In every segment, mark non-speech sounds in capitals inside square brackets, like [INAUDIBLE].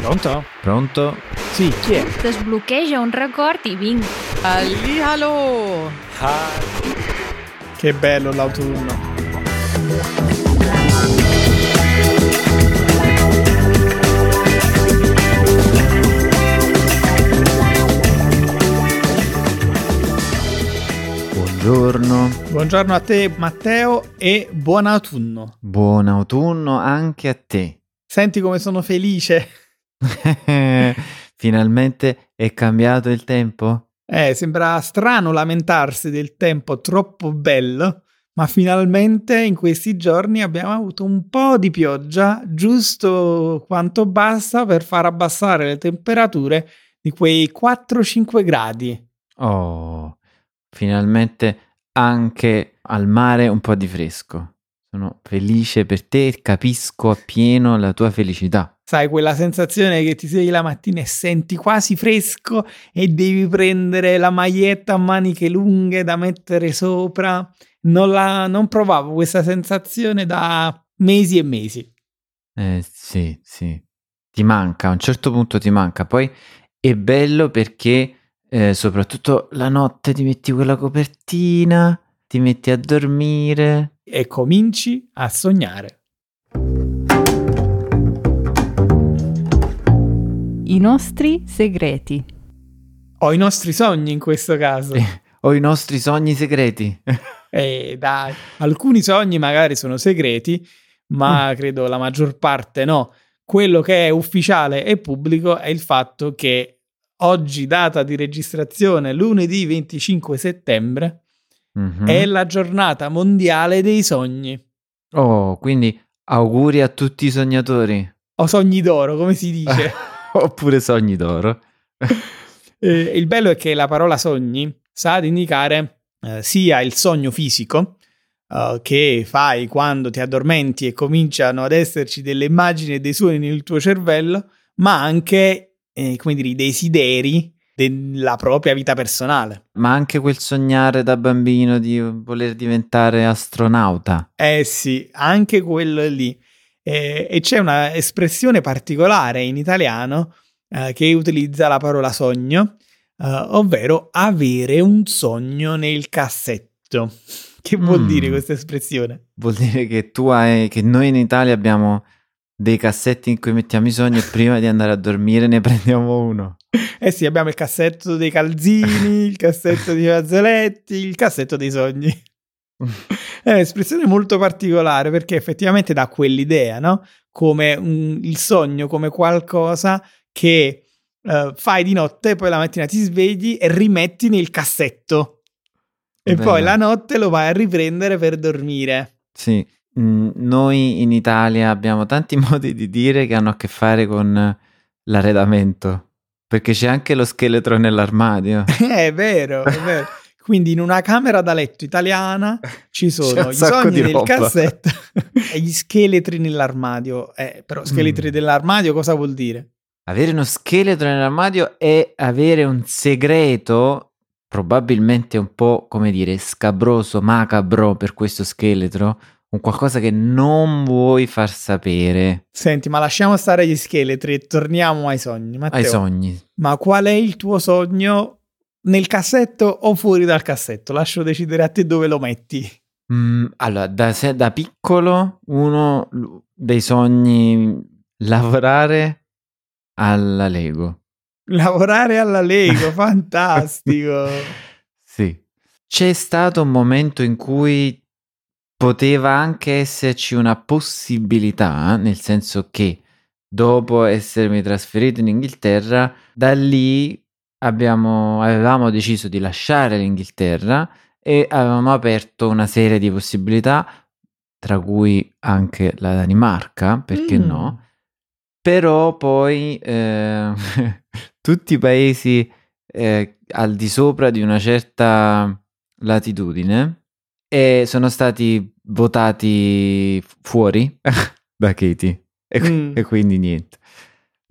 Pronto? Pronto? Sì, chi è? Desbloqueja un record i vinc. Hallihallo! Che bello l'autunno. Buongiorno, Buongiorno a te Matteo e buon autunno. buon autunno anche a te. Senti come sono felice. [LAUGHS] Finalmente è cambiato il tempo? Eh, sembra strano lamentarsi del tempo troppo bello, ma finalmente in questi giorni abbiamo avuto un po' di pioggia, giusto quanto basta per far abbassare le temperature di quei 4-5 gradi. Oh, finalmente anche al mare un po' di fresco. Sono felice per te capisco appieno la tua felicità. Sai, quella sensazione che ti svegli la mattina e senti quasi fresco e devi prendere la maglietta a maniche lunghe da mettere sopra. Non, la, non provavo questa sensazione da mesi e mesi. Eh sì, sì. Ti manca, a un certo punto ti manca. Poi è bello perché eh, soprattutto la notte ti metti quella copertina, ti metti a dormire. E cominci a sognare. I nostri segreti. Ho i nostri sogni in questo caso. Ho i nostri sogni segreti. [LAUGHS] E dai, alcuni sogni magari sono segreti, ma credo la maggior parte no. Quello che è ufficiale e pubblico è il fatto che oggi, data di registrazione, lunedì 25 settembre, Mhm. è la giornata mondiale dei sogni. Oh, quindi auguri a tutti i sognatori. O sogni d'oro, come si dice. [LAUGHS] [LAUGHS] Oppure sogni d'oro. [LAUGHS] Eh, il bello è che la parola sogni sa ad indicare eh, sia il sogno fisico eh, che fai quando ti addormenti e cominciano ad esserci delle immagini e dei suoni nel tuo cervello, ma anche, eh, come dire, i desideri della propria vita personale. Ma anche quel sognare da bambino di voler diventare astronauta. Eh sì, anche quello lì. Eh, e c'è una espressione particolare in italiano eh, che utilizza la parola sogno, eh, ovvero avere un sogno nel cassetto. [LAUGHS] Che vuol Mm. dire questa espressione? Vuol dire che tu hai, che noi in Italia abbiamo dei cassetti in cui mettiamo i sogni e prima di andare a dormire ne [LAUGHS] prendiamo uno. Eh sì, abbiamo il cassetto dei calzini, il cassetto dei fazzoletti, il cassetto dei sogni. [LAUGHS] È un'espressione molto particolare perché effettivamente dà quell'idea, no? Come un- il sogno, come qualcosa che eh, fai di notte, poi la mattina ti svegli e rimetti nel cassetto. E Bene. poi la notte lo vai a riprendere per dormire. Sì, mm, noi in Italia abbiamo tanti [LAUGHS] modi di dire che hanno a che fare con l'arredamento. Perché c'è anche lo scheletro nell'armadio. [LAUGHS] è vero, è vero. Quindi in una camera da letto italiana [LAUGHS] ci sono i sogni nel cassetto [LAUGHS] e gli scheletri nell'armadio. Eh, però scheletri Mm. dell'armadio cosa vuol dire? Avere uno scheletro nell'armadio è avere un segreto, probabilmente un po' come dire scabroso, macabro per questo scheletro, un qualcosa che non vuoi far sapere Senti, ma lasciamo stare gli scheletri e torniamo ai sogni. Matteo, ai sogni. ma qual è il tuo sogno nel cassetto o fuori dal cassetto? Lascio decidere a te dove lo metti. Mm, allora, da, se- da piccolo uno dei sogni lavorare alla Lego. Lavorare alla Lego, [LAUGHS] fantastico. Sì. C'è stato un momento in cui poteva anche esserci una possibilità, nel senso che dopo essermi trasferito in Inghilterra, da lì abbiamo, avevamo deciso di lasciare l'Inghilterra e avevamo aperto una serie di possibilità, tra cui anche la Danimarca, perché Mm. no? Però poi eh, [LAUGHS] tutti i paesi eh, al di sopra di una certa latitudine e sono stati votati fuori [LAUGHS] da Katie e, Mm. [LAUGHS] e quindi niente.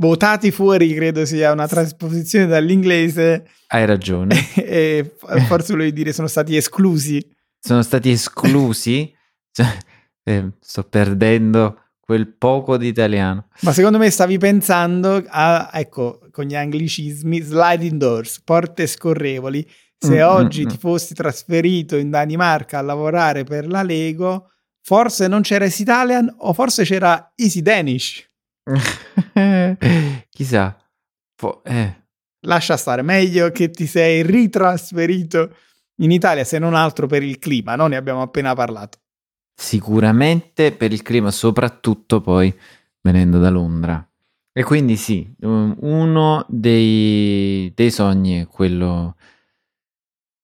Votati fuori credo sia una trasposizione dall'inglese Hai ragione. [LAUGHS] e forse volevi dire sono stati esclusi. Sono stati esclusi. [LAUGHS] Cioè, eh, sto perdendo quel poco di italiano. Ma secondo me stavi pensando a, ecco, con gli anglicismi, sliding doors, porte scorrevoli. Se Mm, oggi mm, ti mm. fossi trasferito in Danimarca a lavorare per la Lego, forse non c'era Easy Italian o forse c'era Easy Danish. [LAUGHS] Chissà. Fo- eh, Lascia stare, meglio che ti sei ritrasferito in Italia, se non altro per il clima, no? Ne abbiamo appena parlato. Sicuramente per il clima, soprattutto poi venendo da Londra. E quindi sì, um, uno dei, dei sogni è quello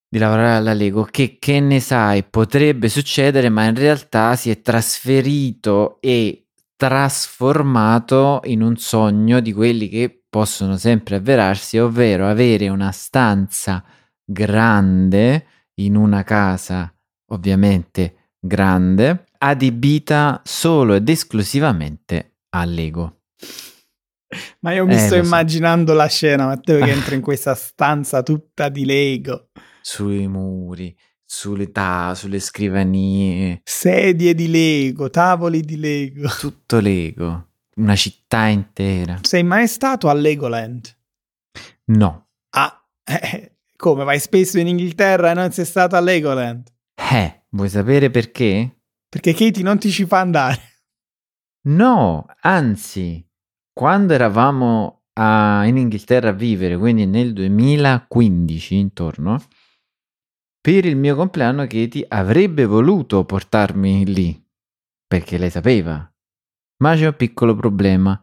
di lavorare alla Lego, che, che ne sai, potrebbe succedere, ma in realtà si è trasferito e trasformato in un sogno di quelli che possono sempre avverarsi, ovvero avere una stanza grande in una casa, ovviamente grande, adibita solo ed esclusivamente a Lego. Ma io mi Eh, sto lo so. immaginando la scena, Matteo, che entra in [LAUGHS] questa stanza tutta di Lego, Sui muri, sulle, ta- sulle scrivanie, sedie di Lego, tavoli di Lego. [LAUGHS] tutto Lego, una città intera. Sei mai stato a Legoland? No, Ah, eh, come? Vai spesso in Inghilterra e non sei stato a Legoland? eh, vuoi sapere perché? Perché Katie non ti ci fa andare. No, anzi, quando eravamo a- in Inghilterra a vivere, quindi nel 2015 intorno, per il mio compleanno Katie avrebbe voluto portarmi lì, perché lei sapeva. Ma c'è un piccolo problema.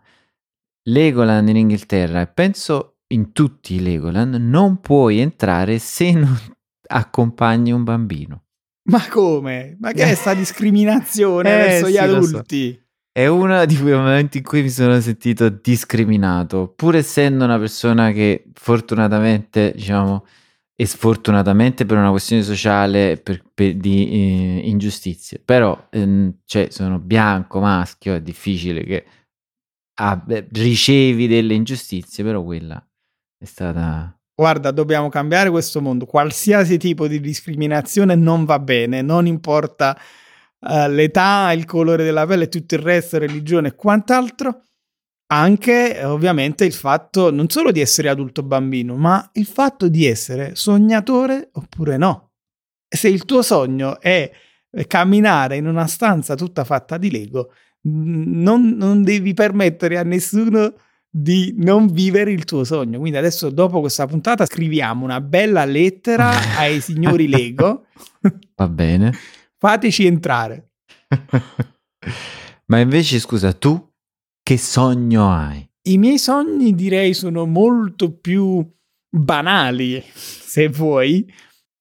Legoland in Inghilterra, e penso in tutti i Legoland, non puoi entrare se non [LAUGHS] accompagni un bambino. Ma come? Ma che è sta [LAUGHS] discriminazione Eh, verso gli sì, so. adulti? È uno di quei momenti in cui mi sono sentito discriminato, pur essendo una persona che fortunatamente, diciamo, e sfortunatamente per una questione sociale per, per- di eh, ingiustizie, però ehm, cioè, sono bianco, maschio, è difficile che abbia- ricevi delle ingiustizie, però quella è stata... Guarda, dobbiamo cambiare questo mondo. Qualsiasi tipo di discriminazione non va bene, non importa eh, l'età, il colore della pelle, tutto il resto, religione e quant'altro. Anche eh, ovviamente il fatto non solo di essere adulto bambino, ma il fatto di essere sognatore oppure no. Se il tuo sogno è eh, camminare in una stanza tutta fatta di Lego, non, non devi permettere a nessuno di non vivere il tuo sogno. Quindi adesso, dopo questa puntata, scriviamo una bella lettera [LAUGHS] ai signori Lego. Va bene. Fateci entrare. [LAUGHS] Ma invece, scusa, tu che sogno hai? I miei sogni, direi, sono molto più banali, se vuoi.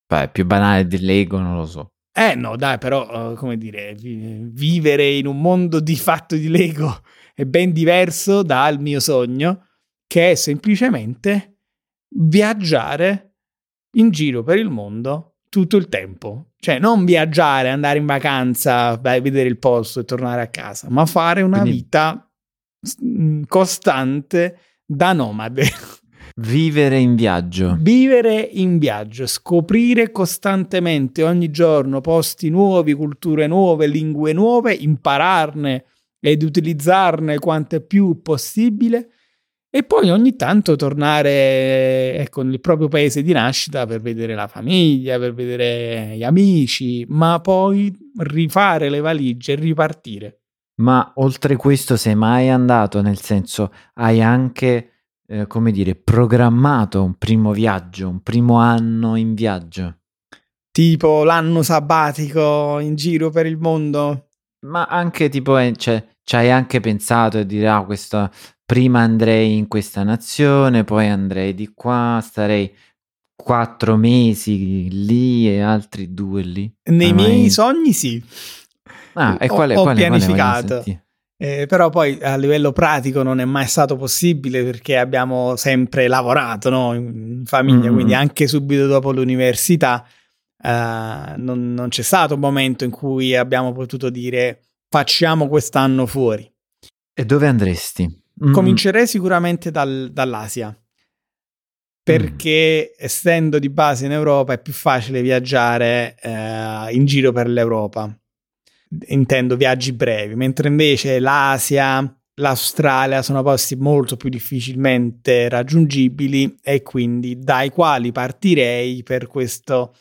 Beh, più banale del Lego, non lo so. Eh no, dai, però, eh, come dire, vi- vivere in un mondo di fatto di Lego è ben diverso dal mio sogno, che è semplicemente viaggiare in giro per il mondo tutto il tempo. Cioè, non viaggiare, andare in vacanza, vai, vedere il posto e tornare a casa, ma fare una Quindi- vita costante da nomade. [LAUGHS] Vivere in viaggio. Vivere in viaggio, scoprire costantemente ogni giorno posti nuovi, culture nuove, lingue nuove, impararne ed utilizzarne quanto più possibile e poi ogni tanto tornare ecco, nel proprio paese di nascita per vedere la famiglia, per vedere gli amici, ma poi rifare le valigie e ripartire. Ma oltre questo sei mai andato? Nel senso, hai anche, eh, come dire, programmato un primo viaggio, un primo anno in viaggio? Tipo l'anno sabbatico in giro per il mondo. Ma anche tipo, eh, cioè, ci hai anche pensato e dire, ah, questa, prima andrei in questa nazione, poi andrei di qua, starei quattro mesi lì e altri due lì. Nei Hai miei mai- sogni sì, Ah, e ho- quale, ho quale, quale pianificato. sentire? Eh, però poi a livello pratico non è mai stato possibile perché abbiamo sempre lavorato no, in famiglia, Mm. quindi anche subito dopo l'università eh, non, non c'è stato un momento in cui abbiamo potuto dire facciamo quest'anno fuori. E dove andresti? Mm, Comincerei sicuramente dal- dall'Asia. Perché essendo di base in Europa è più facile viaggiare eh, in giro per l'Europa. Intendo viaggi brevi, mentre invece l'Asia, l'Australia sono posti molto più difficilmente raggiungibili e quindi dai quali partirei per questo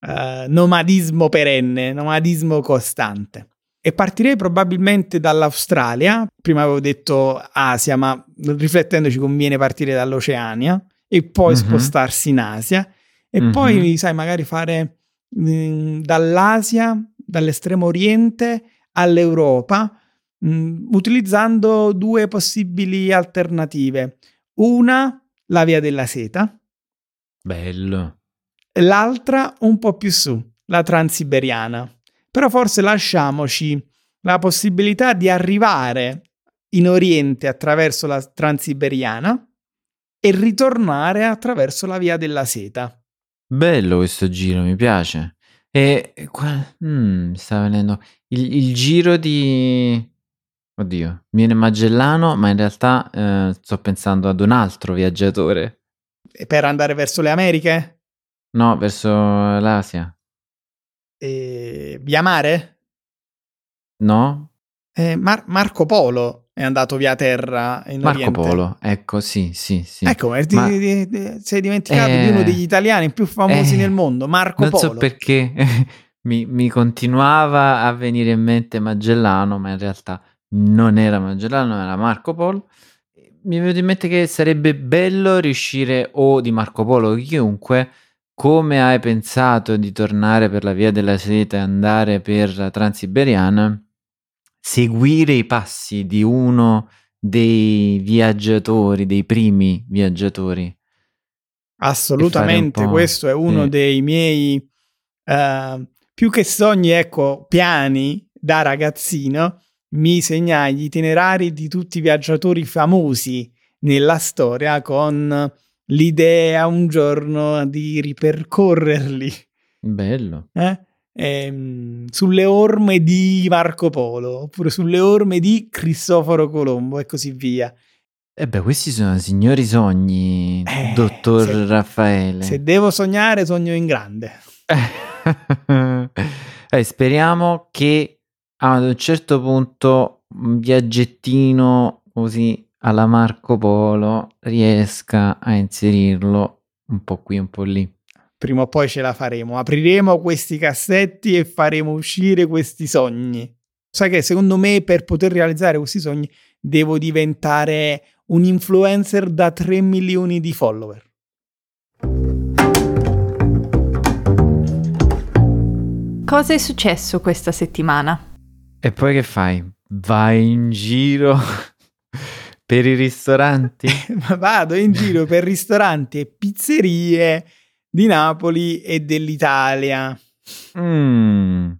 uh, nomadismo perenne, nomadismo costante. E partirei probabilmente dall'Australia, prima avevo detto Asia, ma riflettendoci conviene partire dall'Oceania e poi mm-hmm. spostarsi in Asia e mm-hmm. poi, sai, magari fare mh, mm, dall'Asia, dall'estremo oriente all'Europa, mh, mm, utilizzando due possibili alternative. Una, la via della seta. Bello. L'altra un po' più su, la transiberiana. Però forse lasciamoci la possibilità di arrivare in Oriente attraverso la transiberiana e ritornare attraverso la via della seta. Bello questo giro, mi piace. E qua, mm, mi sta venendo il, il, giro di... Oddio, mi viene Magellano, ma in realtà eh, sto pensando ad un altro viaggiatore. Per andare verso le Americhe? No, verso l'Asia. E... Via mare? No. Eh, Mar- Marco Polo è andato via terra in Marco Oriente. Polo, ecco, sì, sì, sì. Ecco, Ma... ti, ti, ti, sei dimenticato eh... di uno degli italiani più famosi eh... nel mondo, Marco non Polo. Non so perché [LAUGHS] mi, mi, continuava a venire in mente Magellano, ma in realtà non era Magellano, era Marco Polo. Mi è venuto in mente che sarebbe bello riuscire, o di Marco Polo, o chiunque, come hai pensato di tornare per la via della seta e andare per la Transiberiana, seguire i passi di uno dei viaggiatori, dei primi viaggiatori. Assolutamente, questo è uno sì. dei miei uh, più che sogni, ecco, piani da ragazzino. Mi segnai gli itinerari di tutti i viaggiatori famosi nella storia con l'idea un giorno di ripercorrerli. Bello. Eh? Ehm, sulle orme di Marco Polo, oppure sulle orme di Cristoforo Colombo e così via. E eh beh, questi sono signori sogni, eh, dottor se, Raffaele. Se devo sognare, sogno in grande. [LAUGHS] eh, speriamo che ad un certo punto un viaggettino così alla Marco Polo riesca a inserirlo un po' qui, un po' lì prima o poi ce la faremo. Apriremo questi cassetti e faremo uscire questi sogni. Sai che secondo me per poter realizzare questi sogni devo diventare un influencer da 3 milioni di follower. Cosa è successo questa settimana? E poi che fai? Vai in giro [LAUGHS] per i ristoranti? [LAUGHS] Vado in giro per ristoranti e pizzerie di Napoli e dell'Italia. Mm.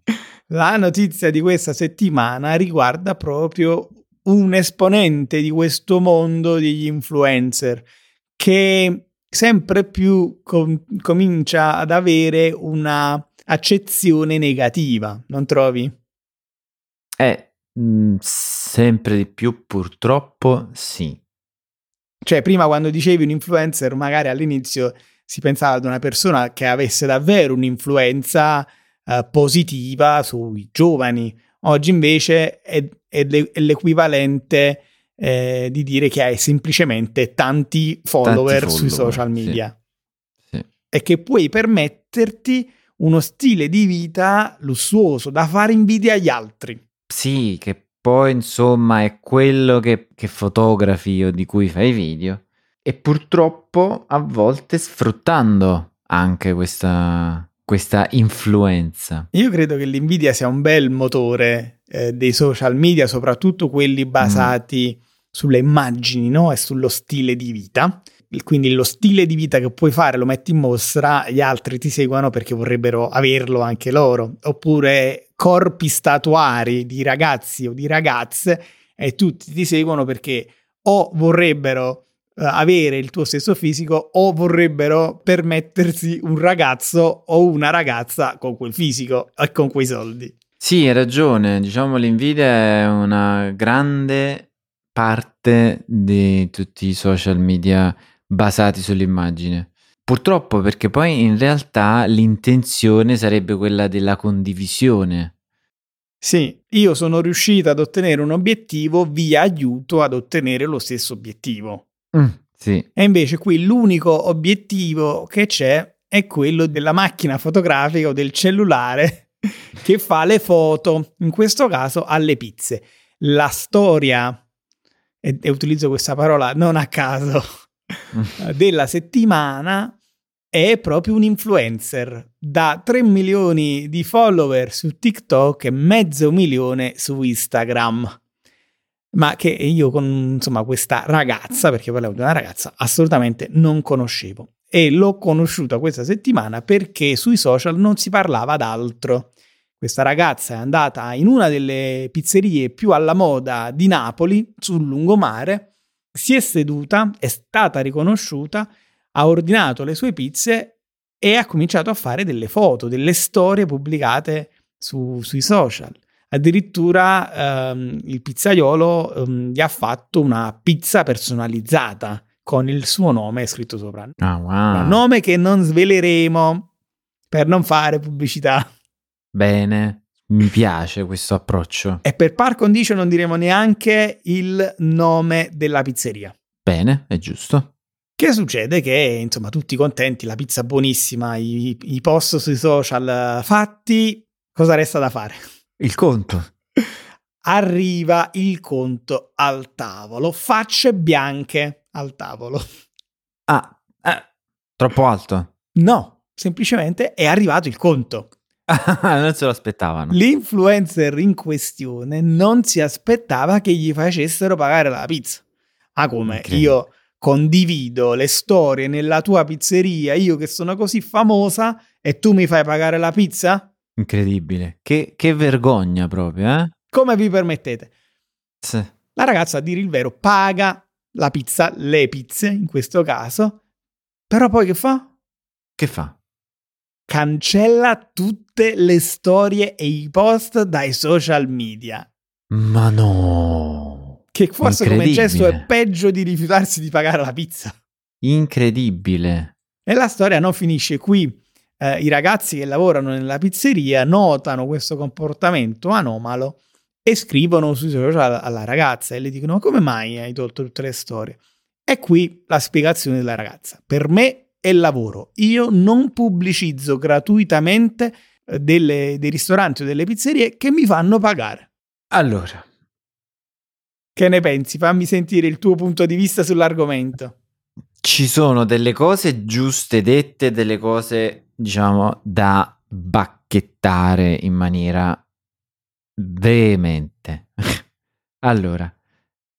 La notizia di questa settimana riguarda proprio un esponente di questo mondo degli influencer che sempre più com- comincia ad avere una accezione negativa, non trovi? Eh, mh, mm, sempre di più purtroppo sì. Cioè, prima quando dicevi un influencer, magari all'inizio si pensava ad una persona che avesse davvero un'influenza eh, positiva sui giovani. Oggi invece è, è, le, è l'equivalente eh, di dire che hai semplicemente tanti follower, tanti follower sui social media sì. Sì. e che puoi permetterti uno stile di vita lussuoso da fare invidia agli altri. Sì, che poi insomma è quello che, che fotografi o di cui fai video e purtroppo a volte sfruttando anche questa, questa influenza. Io credo che l'invidia sia un bel motore eh, dei social media, soprattutto quelli basati mm. sulle immagini no? e sullo stile di vita. Quindi lo stile di vita che puoi fare lo metti in mostra, gli altri ti seguono perché vorrebbero averlo anche loro. Oppure corpi statuari di ragazzi o di ragazze e tutti ti seguono perché o vorrebbero avere il tuo stesso fisico o vorrebbero permettersi un ragazzo o una ragazza con quel fisico e con quei soldi. Sì, hai ragione, diciamo l'invidia è una grande parte di tutti i social media basati sull'immagine. Purtroppo perché poi in realtà l'intenzione sarebbe quella della condivisione. Sì, io sono riuscito ad ottenere un obiettivo, vi aiuto ad ottenere lo stesso obiettivo. Mm, sì. E invece qui l'unico obiettivo che c'è è quello della macchina fotografica o del cellulare [LAUGHS] che fa le foto, in questo caso alle pizze. La storia, e, e utilizzo questa parola non a caso, [LAUGHS] [LAUGHS] della settimana è proprio un influencer da 3 milioni di follower su TikTok e mezzo milione su Instagram. Ma che io con insomma questa ragazza, perché parliamo di una ragazza, assolutamente non conoscevo. E l'ho conosciuta questa settimana perché sui social non si parlava d'altro. Questa ragazza è andata in una delle pizzerie più alla moda di Napoli, sul lungomare, si è seduta, è stata riconosciuta ha ordinato le sue pizze e ha cominciato a fare delle foto, delle storie pubblicate su, sui social. Addirittura ehm, il pizzaiolo ehm, gli ha fatto una pizza personalizzata con il suo nome scritto sopra. Ah, wow. Un nome che non sveleremo per non fare pubblicità. Bene, mi piace questo approccio. E per par condicio non diremo neanche il nome della pizzeria. Bene, è giusto. Che succede? Che insomma tutti contenti, la pizza buonissima, i, i post sui social fatti, cosa resta da fare? Il conto. Arriva il conto al tavolo, facce bianche al tavolo. Ah, eh, troppo alto. No, semplicemente è arrivato il conto. [LAUGHS] non se lo aspettavano. L'influencer in questione non si aspettava che gli facessero pagare la pizza. Ah, come? Io condivido le storie nella tua pizzeria, io che sono così famosa, e tu mi fai pagare la pizza? Incredibile. Che, che vergogna proprio, eh? Come vi permettete? Sì. La ragazza, a dire il vero, paga la pizza, le pizze in questo caso, però poi che fa? Che fa? Cancella tutte le storie e i post dai social media. Ma no. Che forse come gesto è peggio di rifiutarsi di pagare la pizza. Incredibile. E la storia non finisce qui. Eh, I ragazzi che lavorano nella pizzeria notano questo comportamento anomalo e scrivono sui social alla ragazza e le dicono: Ma come mai hai tolto tutte le storie? E qui la spiegazione della ragazza. Per me è lavoro. Io non pubblicizzo gratuitamente eh, delle, dei ristoranti o delle pizzerie che mi fanno pagare. Allora, che ne pensi? Fammi sentire il tuo punto di vista sull'argomento. Ci sono delle cose giuste dette, delle cose, diciamo, da bacchettare in maniera veemente. [LAUGHS] allora,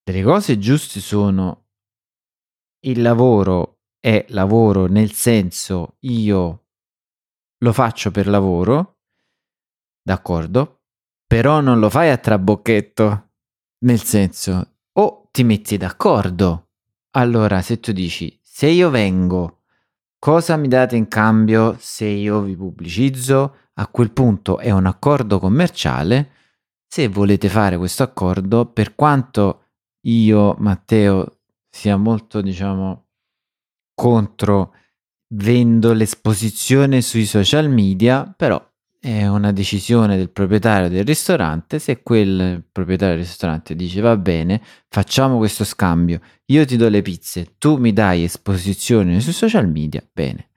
delle cose giuste sono il lavoro è lavoro nel senso io lo faccio per lavoro, d'accordo, però non lo fai a trabocchetto, nel senso o ti metti d'accordo. Allora, se tu dici, se io vengo, cosa mi date in cambio se io vi pubblicizzo? A quel punto è un accordo commerciale se volete fare questo accordo, per quanto io, Matteo, sia molto, diciamo, contro vendo l'esposizione sui social media, però è una decisione del proprietario del ristorante. Se quel proprietario del ristorante dice va bene, facciamo questo scambio, io ti do le pizze, tu mi dai esposizione sui social media, bene.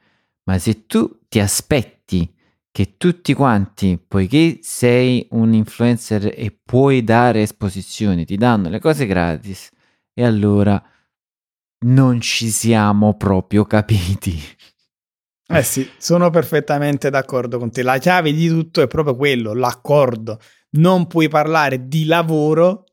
Ma se tu ti aspetti che tutti quanti, poiché sei un influencer e puoi dare esposizioni, ti danno le cose gratis e allora non ci siamo proprio capiti. Eh sì, sono perfettamente d'accordo con te. La chiave di tutto è proprio quello, l'accordo. Non puoi parlare di lavoro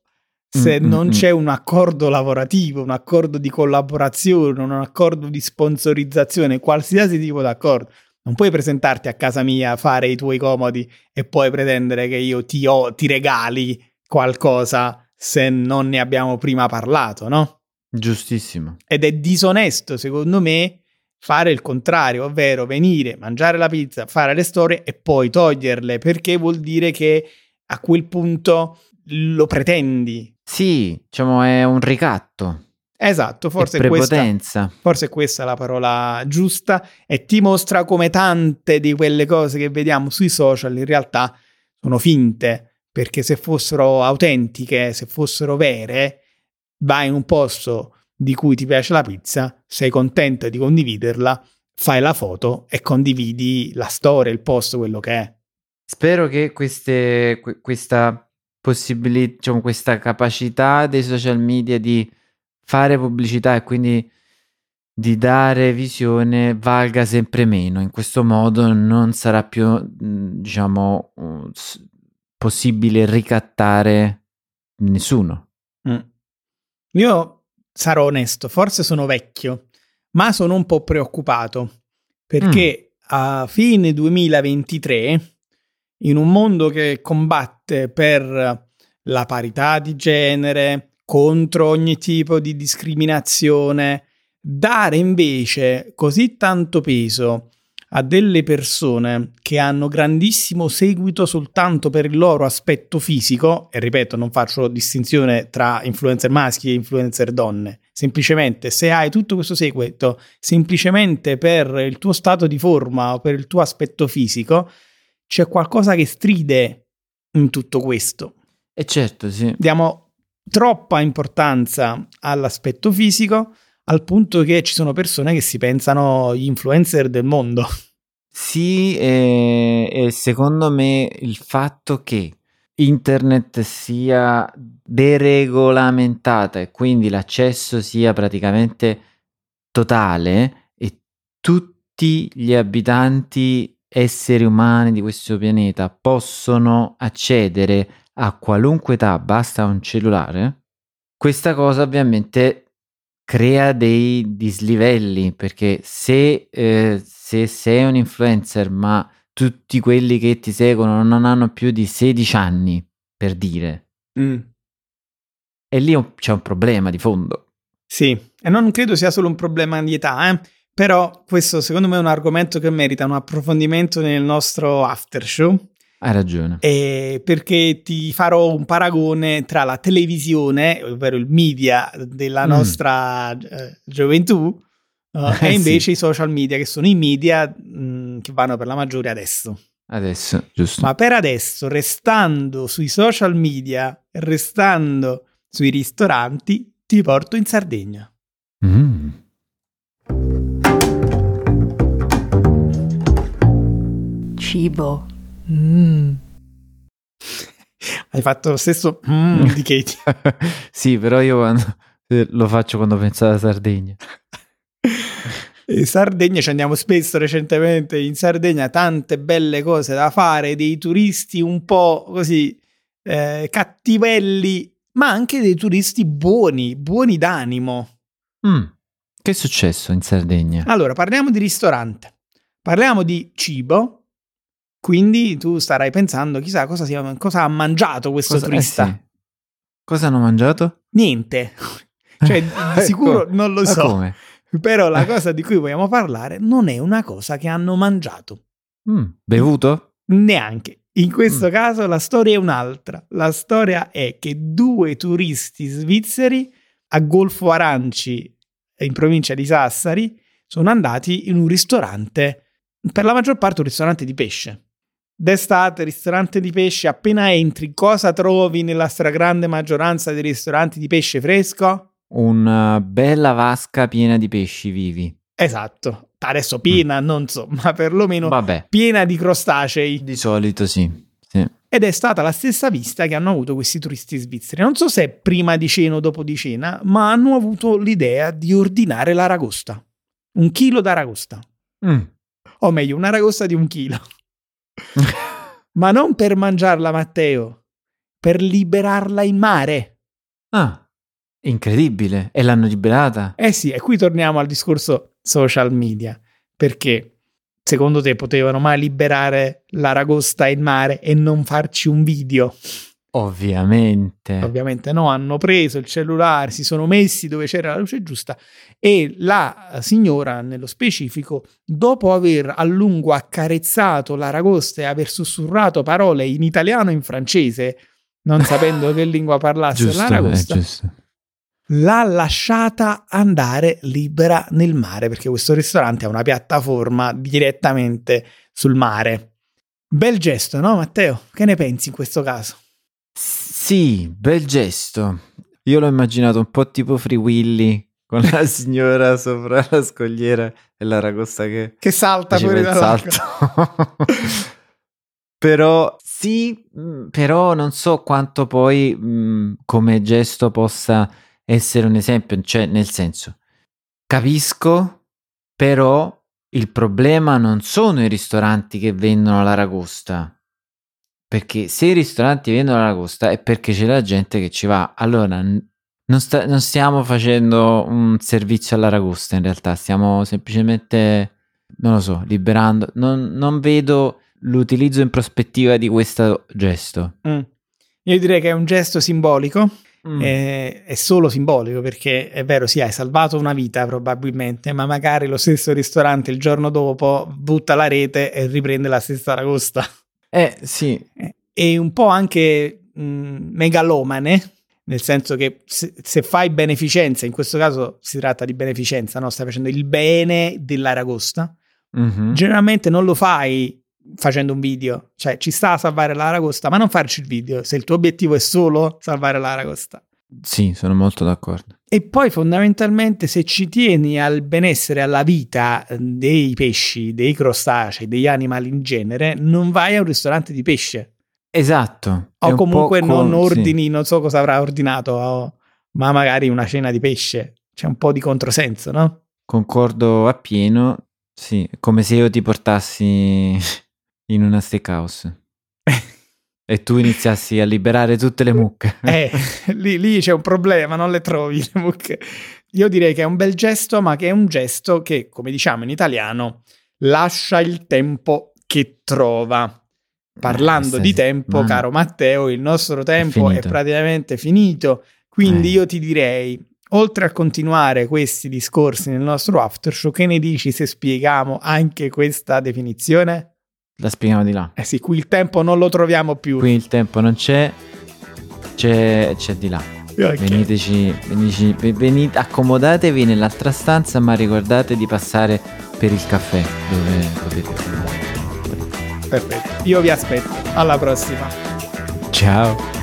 se mm-hmm. non c'è un accordo lavorativo, un accordo di collaborazione, un accordo di sponsorizzazione, qualsiasi tipo d'accordo. Non puoi presentarti a casa mia, fare i tuoi comodi e poi pretendere che io ti, ho, ti regali qualcosa se non ne abbiamo prima parlato, no? Giustissimo. Ed è disonesto, secondo me, fare il contrario, ovvero venire, mangiare la pizza, fare le storie e poi toglierle, perché vuol dire che a quel punto lo pretendi. Sì, diciamo è un ricatto. Esatto, forse è, questa, forse è questa la parola giusta e ti mostra come tante di quelle cose che vediamo sui social in realtà sono finte perché se fossero autentiche, se fossero vere, vai in un posto di cui ti piace la pizza, sei contento di condividerla, fai la foto e condividi la storia, il posto, quello che è. Spero che queste, que- questa possibilità, diciamo, questa capacità dei social media di fare pubblicità e quindi di dare visione valga sempre meno. In questo modo non sarà più, mh, diciamo, possibile ricattare nessuno. Mm. Io sarò onesto, forse sono vecchio, ma sono un po' preoccupato perché a fine 2023, in un mondo che combatte per la parità di genere, contro ogni tipo di discriminazione, dare invece così tanto peso a delle persone che hanno grandissimo seguito soltanto per il loro aspetto fisico, e ripeto, non faccio distinzione tra influencer maschi e influencer donne, semplicemente se hai tutto questo seguito semplicemente per il tuo stato di forma o per il tuo aspetto fisico, c'è qualcosa che stride in tutto questo. E certo, sì. Diamo troppa importanza all'aspetto fisico al punto che ci sono persone che si pensano gli influencer del mondo. Sì, e, e secondo me il fatto che internet sia deregolamentata e quindi l'accesso sia praticamente totale e tutti gli abitanti esseri umani di questo pianeta possono accedere a qualunque età, basta un cellulare, questa cosa ovviamente crea dei dislivelli perché se, eh, se sei un influencer ma tutti quelli che ti seguono non hanno più di 16 anni, per dire, e lì un- c'è un problema di fondo. Sì, e non credo sia solo un problema di età, eh? però questo secondo me è un argomento che merita un approfondimento nel nostro after show. Hai ragione. Eh, perché ti farò un paragone tra la televisione, ovvero il media della Mm. nostra eh, gioventù, eh, [LAUGHS] Eh, e invece sì. i social media, che sono i media mh, che vanno per la maggiore adesso. Adesso, giusto. Ma per adesso, restando sui social media, restando sui ristoranti, ti porto in Sardegna. Mm. Cibo. Mm. Hai fatto lo stesso mm di Katie. [LAUGHS] sì, però io quando- eh, lo faccio quando penso alla Sardegna. [LAUGHS] In Sardegna ci andiamo spesso recentemente. In Sardegna tante belle cose da fare, dei turisti un po' così eh, cattivelli, ma anche dei turisti buoni, buoni d'animo. Mm. Che è successo in Sardegna? Allora, parliamo di ristorante, parliamo di cibo. Quindi tu starai pensando, chissà cosa, sia- cosa ha mangiato questo Cosa- eh, turista. sì. Cosa hanno mangiato? Niente. [LAUGHS] Cioè, [LAUGHS] di Ecco. sicuro non lo so. come? Però la cosa di cui vogliamo parlare non è una cosa che hanno mangiato. Mm. Bevuto? Neanche. In questo Mm. caso la storia è un'altra. La storia è che due turisti svizzeri a Golfo Aranci, in provincia di Sassari, sono andati in un ristorante, per la maggior parte un ristorante di pesce. D'estate, ristorante di pesce, appena entri, cosa trovi nella stragrande maggioranza dei ristoranti di pesce fresco? Una bella vasca piena di pesci vivi. Esatto. Adesso piena, non so, ma perlomeno Vabbè, piena di crostacei. di solito sì. sì. Ed è stata la stessa vista che hanno avuto questi turisti svizzeri. Non so se è prima di cena o dopo di cena, ma hanno avuto l'idea di ordinare l'aragosta. Un chilo d'aragosta. Mm. O meglio, un'aragosta di un chilo. Ma non per mangiarla, Matteo. Per liberarla in mare. Ah, incredibile. E l'hanno liberata? Eh sì, e qui torniamo al discorso social media. Perché secondo te potevano mai liberare l'aragosta in mare e non farci un video? Ovviamente. Ovviamente no, hanno preso il cellulare, si sono messi dove c'era la luce giusta e la signora, nello specifico, dopo aver a lungo accarezzato l'aragosta e aver sussurrato parole in italiano e in francese, non sapendo [LAUGHS] che lingua parlasse giusto, l'aragosta, giusto. l'ha lasciata andare libera nel mare perché questo ristorante ha una piattaforma direttamente sul mare. Bel gesto, no Matteo? Che ne pensi in questo caso? Sì, bel gesto. Io l'ho immaginato un po' tipo Free Willy con la signora sopra la scogliera e l'aragosta che, Che salta fuori il dall'acqua. salto. [LAUGHS] però sì, mh, però non so quanto poi mh, come gesto possa essere un esempio, cioè nel senso, capisco, però il problema non sono i ristoranti che vendono l'aragosta. Perché se i ristoranti vendono l'aragosta è perché c'è la gente che ci va. Allora, non, sta- non stiamo facendo un servizio all'aragosta in realtà, stiamo semplicemente, non lo so, liberando. Non, non vedo l'utilizzo in prospettiva di questo gesto. Mm. Io direi che è un gesto simbolico, Mm. eh, è solo simbolico perché è vero, sì, hai salvato una vita probabilmente, ma magari lo stesso ristorante il giorno dopo butta la rete e riprende la stessa aragosta. Eh sì, E un po' anche mh, megalomane, nel senso che se, se fai beneficenza, in questo caso si tratta di beneficenza, no? stai facendo il bene dell'aragosta, Mhm. generalmente non lo fai facendo un video, cioè ci sta a salvare l'aragosta, ma non farci il video se il tuo obiettivo è solo salvare l'aragosta. Sì, sono molto d'accordo. E poi fondamentalmente se ci tieni al benessere, alla vita eh, dei pesci, dei crostacei, degli animali in genere, non vai a un ristorante di pesce. Esatto. O comunque non con- sì. ordini, non so cosa avrà ordinato, o- ma magari una cena di pesce. C'è un po' di controsenso, no? Concordo appieno. Sì, come se io ti portassi [LAUGHS] in una steakhouse [LAUGHS] e tu iniziassi a liberare tutte le mucche. [LAUGHS] Eh, lì, lì c'è un problema, non le trovi le mucche. Io direi che è un bel gesto, ma che è un gesto che, come diciamo in italiano, lascia il tempo che trova. Parlando Eh, di tempo, ma- caro Matteo, il nostro tempo è, finito. praticamente finito. Quindi Eh. io ti direi, oltre a continuare questi discorsi nel nostro after show, che ne dici se spieghiamo anche questa definizione? La spieghiamo di là. Eh sì, qui il tempo non lo troviamo più. Qui il tempo non c'è, c'è, c'è di là. Ok. Veniteci, veniteci- ve- venite, accomodatevi nell'altra stanza, ma ricordate di passare per il caffè dove potete. Perfetto. Io vi aspetto. Alla prossima. Ciao.